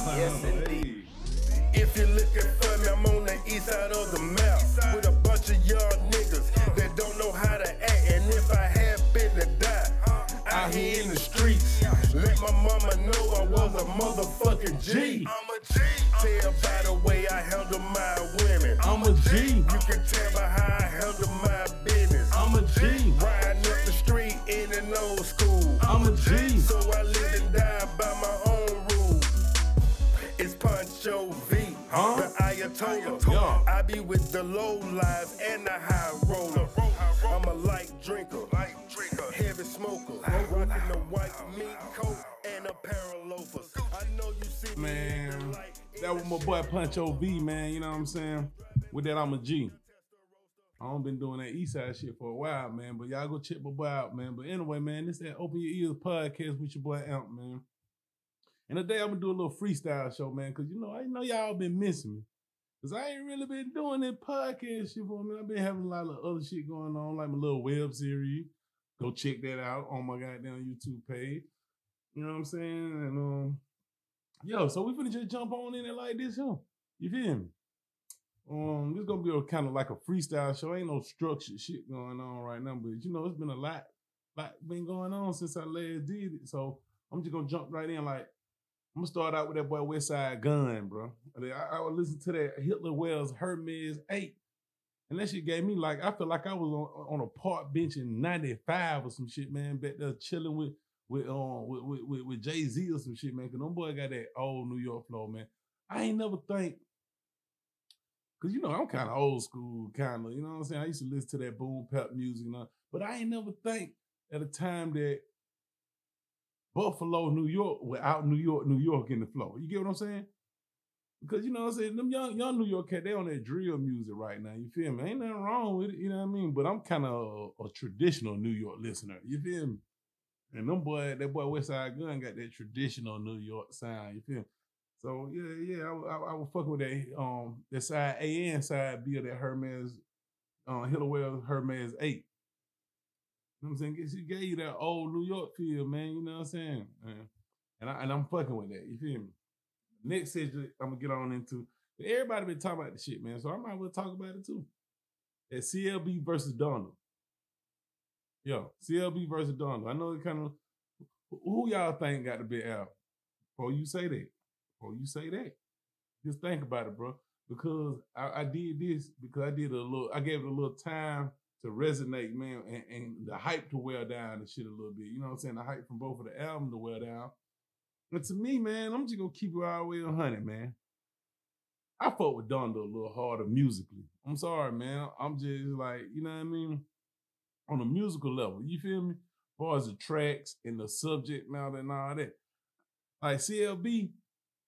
Yes, indeed. If you're looking for me, I'm on the east side of the map with a bunch of young niggas that don't know how to act. And if I had been to die out here in the streets, let my mama know I was a motherfucking G. I'm a G. Tell by the way I handle my women. I'm a G. You can tell by how I handle my business. I'm a G. Riding up the street in an old school. I'm a G. So I Ayatollah. Yeah. I be with the low lives and the high roller. I'm a light drinker, light drinker, heavy smoker, rocking the white meat coat and a pair of loafers. I know you see me Man, that was my boy Puncho V, man. You know what I'm saying? With that, I'm a G. I don't been doing that East Side shit for a while, man. But y'all go check my boy out, man. But anyway, man, this is that Open Your Ears podcast with your boy Amp, man. And today I'm gonna do a little freestyle show, man, because you know I know y'all been missing me. Cause I ain't really been doing that podcast shit for me. I've been having a lot of other shit going on, like my little web series. Go check that out on my goddamn YouTube page. You know what I'm saying? And um, yo, so we finna just jump on in it like this, huh? You feel me? Um, this gonna be a kind of like a freestyle show. Ain't no structured shit going on right now, but you know, it's been a lot, lot been going on since I last did it. So I'm just gonna jump right in. Like, I'm gonna start out with that boy Westside Gunn, bro. I, I would listen to that Hitler Wears Hermes 8. And that shit gave me like, I feel like I was on, on a park bench in 95 or some shit, man, back there chilling with with um with with, with, with Jay-Z or some shit, man. Cause them boy got that old New York flow, man. I ain't never think Cause you know I'm kind of old school, kind of. You know what I'm saying? I used to listen to that boom bap music, but I ain't never think at a time that Buffalo, New York, without New York, New York in the flow. You get what I'm saying? Because you know what I'm saying? Them young, young New York cat, they on that drill music right now. You feel me? Ain't nothing wrong with it, you know what I mean? But I'm kind of a, a traditional New York listener. You feel me? And them boy, that boy Westside Gunn got that traditional New York sound. You feel me? So yeah, yeah, I, I, I was fucking with that um that side A and side B of that Hermes, uh, Hillwell Hermes eight. Know what I'm saying? She gave you that old New York feel, man. You know what I'm saying? And I and I'm fucking with that. You feel me? Next subject I'm gonna get on into. Everybody been talking about the shit, man. So I might well talk about it too. That CLB versus Donda. Yo, CLB versus Donda. I know it kind of who y'all think got the big out? Before you say that. Before you say that. Just think about it, bro. Because I, I did this because I did a little, I gave it a little time to resonate, man, and, and the hype to wear down and shit a little bit. You know what I'm saying? The hype from both of the album to wear down. But to me, man, I'm just gonna keep it all the way 100, man. I fought with Donda a little harder musically. I'm sorry, man. I'm just like, you know what I mean? On a musical level, you feel me? As far as the tracks and the subject matter and all that. Like CLB,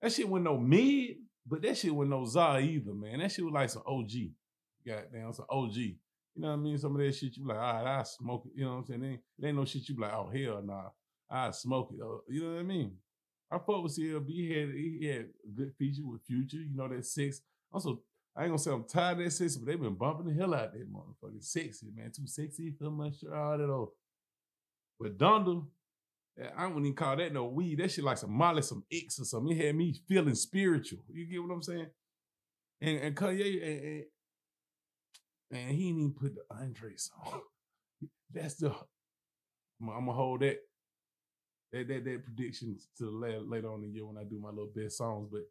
that shit wasn't no mid, but that shit wasn't no za either, man. That shit was like some OG. Goddamn, some OG. You know what I mean? Some of that shit you be like, all right, I smoke it. You know what I'm saying? It ain't, no shit you be like, oh hell nah. I smoke it. Uh, You know what I mean? I fuck with CLB. He had he had a good feature with Future. You know that six. Also, I ain't gonna say I'm tired of that six, but they've been bumping the hell out of that motherfucking sexy, man. Too sexy for my shirt, all that old. But Donda, eh, I wouldn't even call that no weed. That shit like some Molly, some X or something. It had me feeling spiritual. You get what I'm saying? And and Kanye and, and he didn't even put the Andre song. That's the I'm, gonna hold that that that that prediction to later, later on in the year when I do my little best songs, but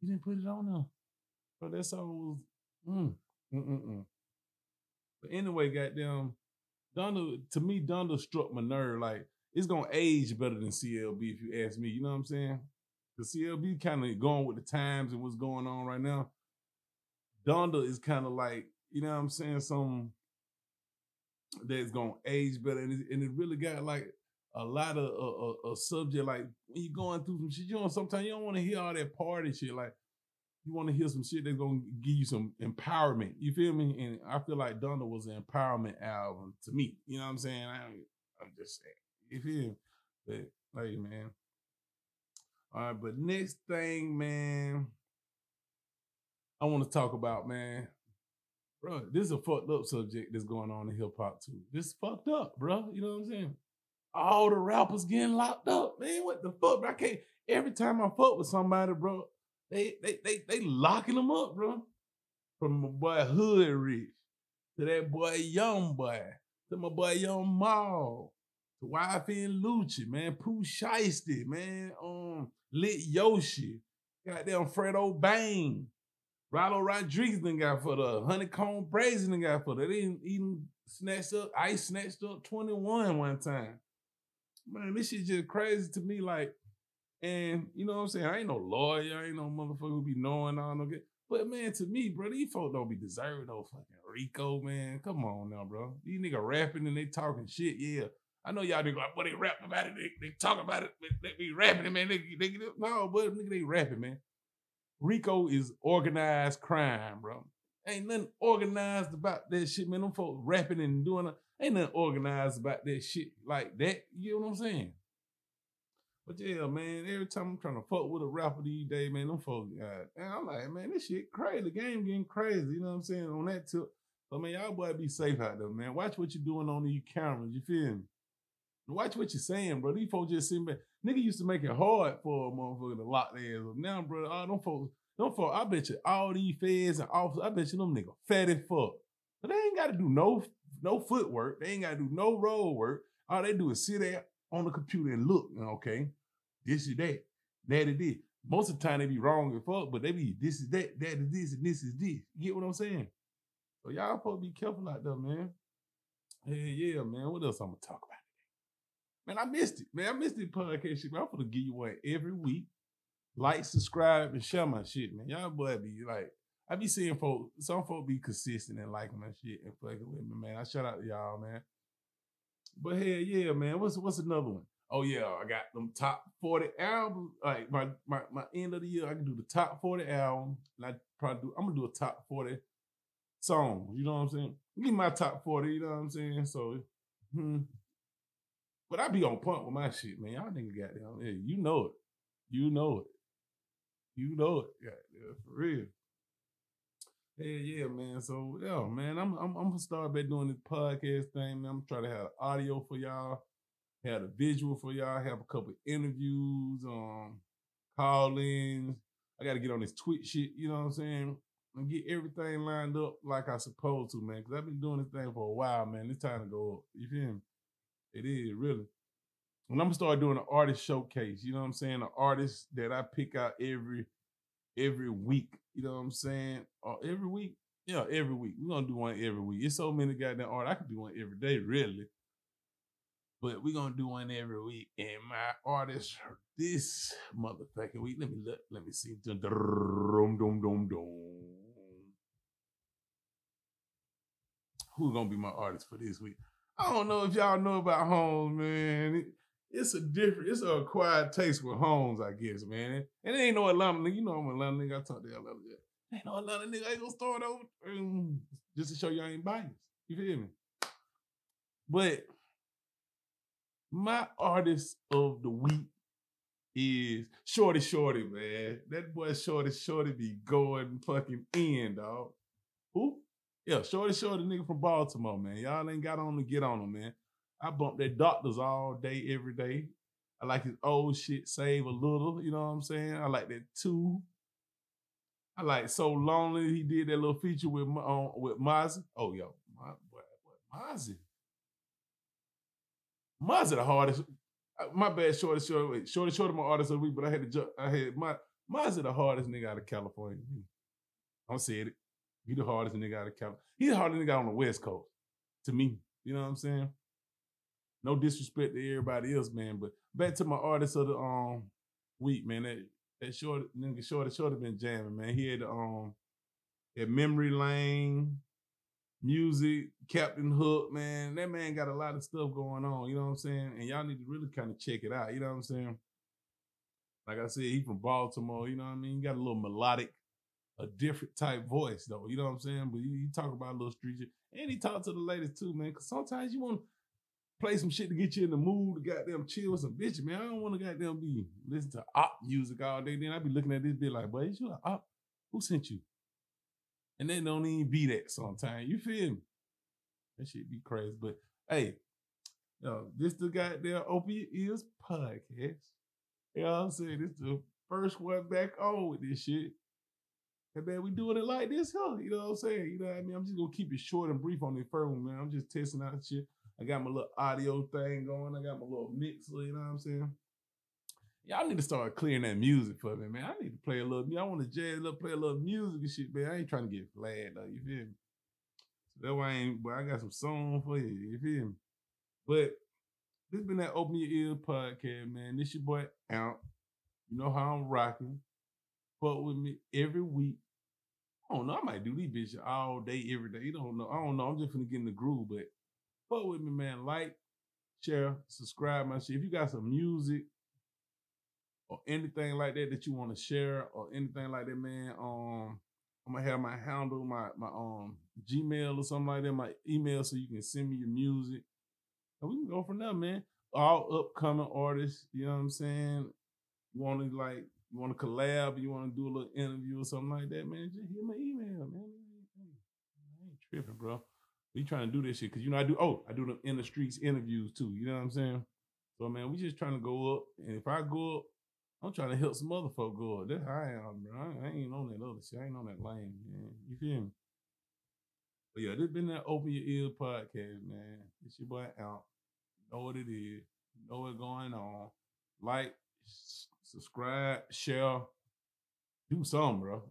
he didn't put it on there. But that song was mm, mm, mm, mm. But anyway, goddamn, Donda to me, Donda struck my nerve. Like it's gonna age better than CLB if you ask me. You know what I'm saying? The CLB kind of going with the times and what's going on right now. Donda is kind of like you know what I'm saying, some that's gonna age better, and it, and it really got like a lot of a, a, a subject like when you're going through some shit. You know, sometimes you don't want to hear all that party shit. Like you want to hear some shit that's gonna give you some empowerment. You feel me? And I feel like Donda was an empowerment album to me. You know what I'm saying? I, I'm just saying. You feel me? But hey, man. All right, but next thing, man, I want to talk about, man. Bro, this is a fucked up subject that's going on in hip hop too. This is fucked up, bro. You know what I'm saying? all the rappers getting locked up, man. What the fuck? Bro? I can't. Every time I fuck with somebody, bro, they they they they locking them up, bro. From my boy Hood Rich to that boy Young Boy to my boy Young Mal to YFN Lucci, man. Pooh Shiesty, man. Um, Lit Yoshi, goddamn Fredo Bang. Rollo Rodriguez then got for the Honeykomb Brazy then got for the they didn't even snatched up, I snatched up 21 one time. Man, this shit just crazy to me. Like, and you know what I'm saying? I ain't no lawyer, I ain't no motherfucker who be knowing all no good. But man, to me, bro, these folks don't be deserving no fucking Rico, man. Come on now, bro. These nigga rapping and they talking shit, yeah. I know y'all nigga like, but they rap about it, they, they talk about it, they, they be rapping it, man. They, they, no, but nigga, they rapping, man. Rico is organized crime, bro. Ain't nothing organized about that shit, man. Them folks rapping and doing it. Ain't nothing organized about that shit like that. You know what I'm saying? But yeah, man, every time I'm trying to fuck with a rapper these days, man, them folks, and I'm like, man, this shit crazy. The game getting crazy. You know what I'm saying? On that tip. So, man, y'all boy be safe out there, man. Watch what you're doing on these cameras. You feel me? Watch what you're saying, bro. These folks just sitting back. Nigga used to make it hard for a motherfucker to lock their ass up. Now, bro, all them folks, them folks, I bet you all these feds and officers, I bet you them nigga fat as fuck. But they ain't got to do no no footwork. They ain't got to do no road work. All they do is sit there on the computer and look. Okay, this is that, that is this. Most of the time they be wrong as fuck, but they be this is that, that is this, and this is this. You get what I'm saying? So y'all supposed to be careful out there, man. Hey, yeah, man. What else I'm gonna talk about? Man, I missed it. Man, I missed the podcast shit. Man, I'm gonna give you one every week. Like, subscribe, and share my shit, man. Y'all boy be like, I be seeing folks, some folks be consistent and liking my shit and fucking with me, man. I shout out to y'all, man. But hell yeah, man. What's what's another one? Oh yeah, I got them top 40 albums. Like my, my my end of the year, I can do the top 40 album. And I probably do I'm gonna do a top 40 song. You know what I'm saying? Give my top 40, you know what I'm saying? So hmm. But I be on point with my shit, man. Y'all nigga got down. Yeah, you know it. You know it. You know it. Yeah, for real. Yeah, yeah, man. So yeah, man, I'm I'm I'm gonna start back doing this podcast thing, man. I'm trying to have audio for y'all, have a visual for y'all, have a couple interviews, um, call-ins. I gotta get on this Twitch shit, you know what I'm saying? And get everything lined up like I supposed to, man. Cause I've been doing this thing for a while, man. It's time to go up. You feel me? It is really. And I'm gonna start doing an artist showcase. You know what I'm saying? An artist that I pick out every every week. You know what I'm saying? Or every week. Yeah, every week. We're gonna do one every week. It's so many goddamn art. I could do one every day, really. But we're gonna do one every week. And my artist this motherfucking week. Let me look. Let me see. Dum. Who's gonna be my artist for this week? I don't know if y'all know about Holmes, man. It, it's a different, it's a acquired taste with Holmes, I guess, man. And it ain't no Atlanta nigga. You know I'm Atlanta nigga. I talked to y'all Atlanta nigga. Ain't no Atlanta nigga. I ain't gonna start over um, just to show y'all ain't biased. You feel me? But my artist of the week is Shordie Shordie, man. That boy Shordie Shordie be going fucking in, dog. Who? Yeah, Shordie Shordie nigga from Baltimore, man. Y'all ain't got on to get on him, man. I bump that doctors all day, every day. I like his old shit, save a little, you know what I'm saying? I like that too. I like so lonely. He did that little feature with um, with Mozzy. Oh yo, Mozzy. Mozzy the hardest. Uh, my bad, shorty, shorty, shorty, shorty, my artist of the week, but I had to. Ju- I had my Mozzy the hardest nigga out of California. I'm saying it. He the hardest nigga out of California. He the hardest nigga on the West Coast. To me, you know what I'm saying? No disrespect to everybody else, man. But back to my artist of the um week, man. That that short nigga short short have been jamming, man. He had um at Memory Lane, music, Captain Hook, man. That man got a lot of stuff going on, you know what I'm saying? And y'all need to really kind of check it out, you know what I'm saying? Like I said, he from Baltimore, you know what I mean? He got a little melodic, a different type voice, though, you know what I'm saying? But you, he talk about a little street shit. And he talk to the ladies too, man. Cause sometimes you want to play some shit to get you in the mood to goddamn chill with some bitch, man. I don't want to goddamn be listen to op music all day. Then I be looking at this bitch like, boy, is you an op? Who sent you? And then don't even be that sometimes. You feel me? That shit be crazy. But hey, Yo, this the goddamn Your Ears podcast. You know what I'm saying? This the first one back on with this shit. And man, we doing it like this, huh? You know what I'm saying? You know what I mean? I'm just gonna keep it short and brief on the first one, man. I'm just testing out shit. I got my little audio thing going. I got my little mixer, you know what I'm saying? Y'all need to start clearing that music for me, man. I need to play a little. I want to jazz up, play a little music and shit, man. I ain't trying to get flat though. You feel me? So that's why I ain't. But I got some song for you. You feel me? But this been that Open Your Ears podcast, man. This your boy out. You know how I'm rocking. Fuck with me every week. I don't know. I might do these bitches all day, every day. You don't know. I don't know. I'm just gonna get in the groove, but fuck with me, man. Like, share, subscribe my shit. If you got some music or anything like that that you want to share or anything like that, man, um, I'm gonna have my handle, my my um Gmail or something like that, my email, so you can send me your music, and we can go from there, man. All upcoming artists, you know what I'm saying? Want to like, you want to collab, you want to do a little interview or something like that, man? Just hit my email, man. I ain't tripping, bro. We trying to do this shit because you know I do. Oh, I do the in the streets interviews too. You know what I'm saying? So man, we just trying to go up, and if I go up I'm trying to help some other folk go up. That's how I am, bro. I, ain't on that other shit. I ain't on that lane, man. You feel me? But yeah, this been that Open Your Ears podcast, man. It's your boy out. Know what it is. Know what's going on. Like, subscribe, share, do something, bro.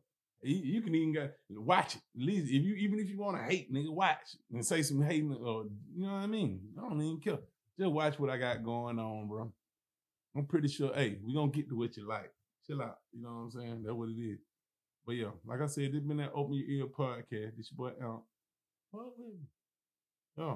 You, can even get watch it. At least if you even if you want to hate, nigga, watch and say some hating or you know what I mean. I don't even care. Just watch what I got going on, bro. I'm pretty sure, hey, we gonna get to what you like. Chill out. You know what I'm saying? That's what it is. But yeah, like I said, this been that Open Your Ear podcast. This your boy Out. What? Yeah.